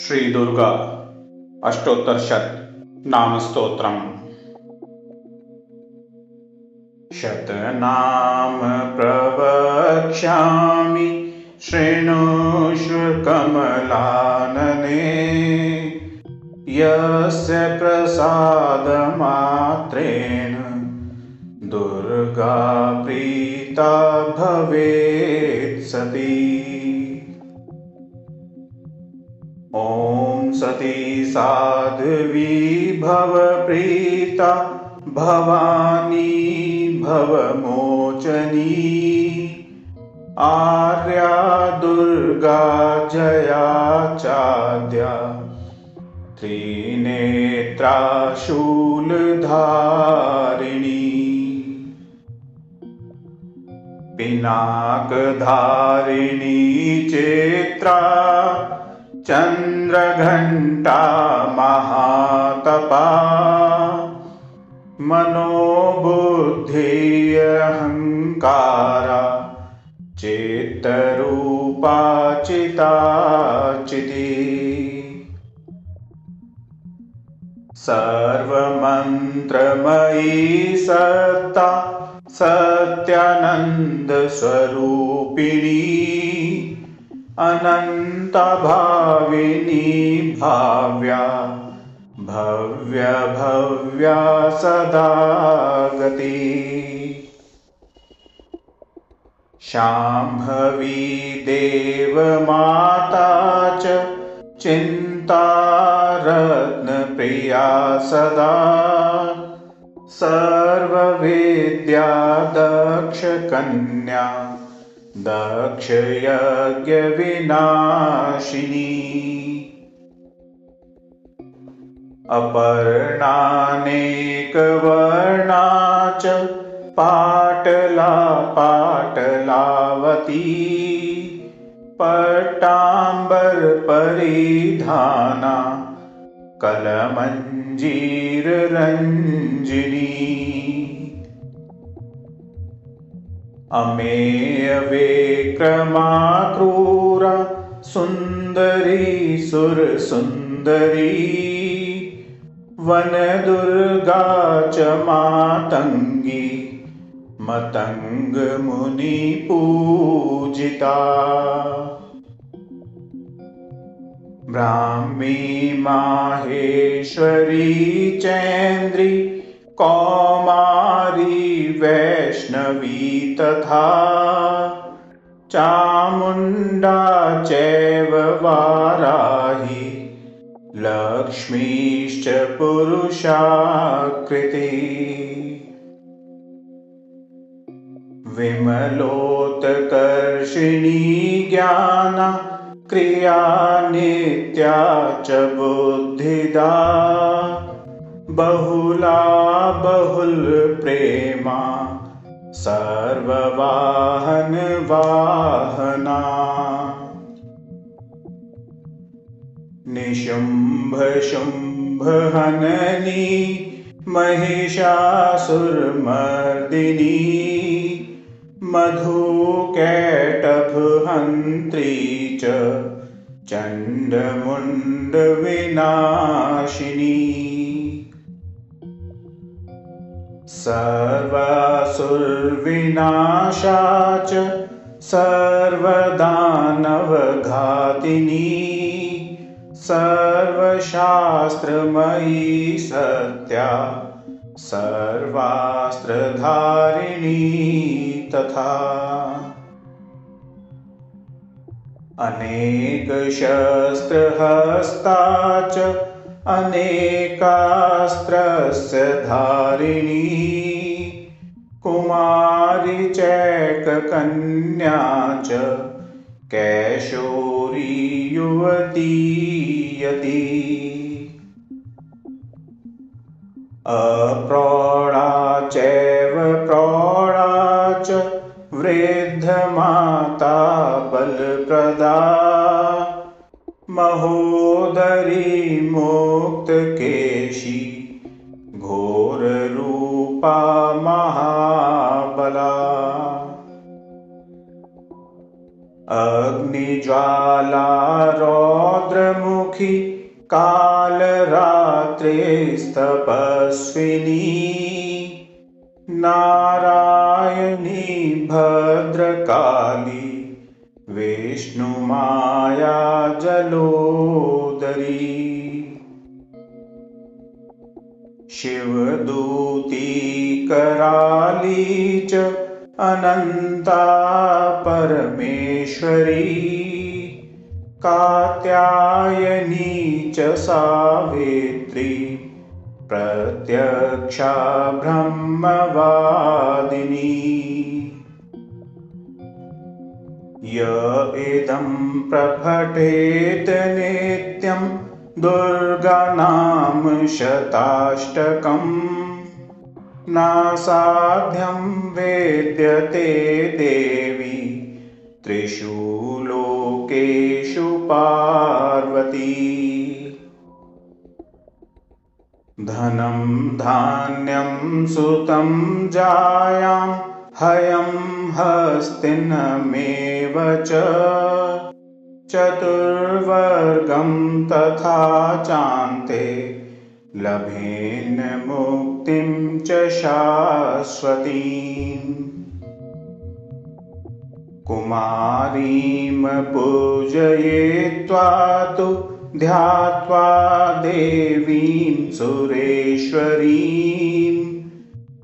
श्रीदुर्गा अष्टोत्तरशत् नामस्तोत्रम्। शतनाम प्रवक्ष्यामि कमलानने। यस्य प्रसादमात्रेण दुर्गा प्रीता भवेत् सती ॐ सती साध्वी भवप्रीता भवानी भवमोचनी आर्या दुर्गा जया चाद्या त्रिनेत्रा शूलधारिणी पिनाकधारिणी चेत्रा चन्द्रघण्टा महातपा अहङ्कारा चेत्तरूपाचिताचिति सर्वमन्त्रमयी सत्ता सत्यानन्दस्वरूपिणी अनन्तभाविनी भाव्या। भव्यभव्या सदा गती। शाम्भवी देवमाता च चिन्तारत्नप्रिया सदा। सर्वविद्या दक्षकन्या दक्षयज्ञविनाशिनी। अपर्णानेकवर्णा च पाटला पाटलावती पट्टाम्बरपरिधाना कलमञ्जीररञ्जिनी अमेयवेक्रमाक्रूरा सुन्दरी सुरसुन्दरी वनदुर्गा च मातङ्गी मतङ्गमुनिपूजिता ब्राह्मी माहेश्वरी चेन्द्री कौमारी वैष्णवी तथा चामुण्डा चैव वाराहि लक्ष्मीश्च पुरुषाकृति। विमलोत्कर्षिणी ज्ञान क्रिया नित्या च बुद्धिदा बहुला बहुलप्रेमा सर्ववाहनवाहना निशुम्भशुम्भहननी महिषासुरमर्दिनी। मधुकैटभहन्त्री च चण्डमुण्डविनाशिनी सर्वासुर्विनाशा च सर्वदानवघातिनी सर्वशास्त्रमयी सत्या सर्वास्त्रधारिणी तथा अनेकशस्त्रहस्ता च अनेकास्त्रस्य धारिणी। कुमारी चैककन्या च कैशोरी युवतीयती अप्रौढा चैव प्रौढा च वृद्धमाता बलप्रदा अग्निज्वाला रौद्रमुखी कालरात्रेस्तपस्विनी। नारायणी भद्रकाली विष्णुमाया जलोदरी। शिवदूती कराली च अनन्ता परमेश्वरी कात्यायनी च सावित्री प्रत्यक्षा ब्रह्मवादिनी। य इदं प्रफटेत नित्यं दुर्गानाम शताष्टकम् नासाध्यं वेद्यते देवी त्रिषु लोकेषु पार्वती। धनं धान्यं सुतं जायां हयं हस्तिनमेव च। चतुर्वर्गं तथा चान्ते लभेन मुक्तिं च शाश्वतीम् कुमारीं पूजयित्वा तु ध्यात्वा देवीं सुरेश्वरीं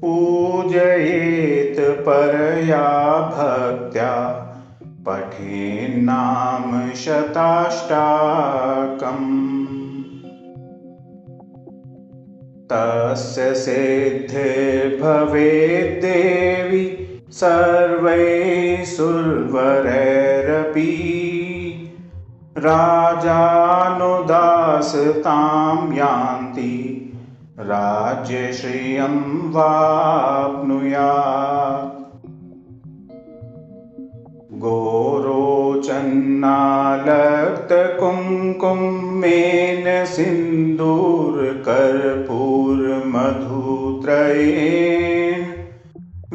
पूजयेत् परया भक्त्या पठेन्नाम शताष्टाकम्। तस्य सिद्धिर्भवेद्देवी सर्वैः सुरवरैरपि राजानुदासतां यान्ति राज्यश्रियं वाप्नुयात्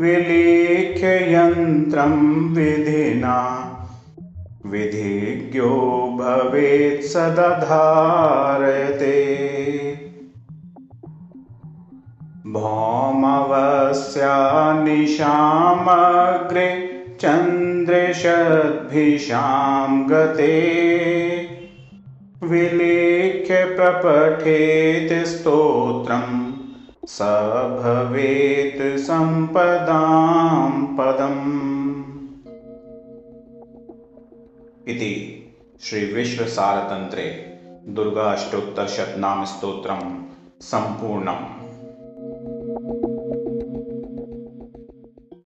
विलेख्य यन्त्रं विधिना। विधिज्ञो भवेत् सदधारयते। भौमवस्या निशामग्रे चन्द्रषद्भिषां गते। विलेख्य प्रपठेत् स्तोत्रम् स भवेत् सम्पदां पदम्। इति श्रीविश्वसारतन्त्रे दुर्गाष्टोत्तरशतनामस्तोत्रं सम्पूर्णम्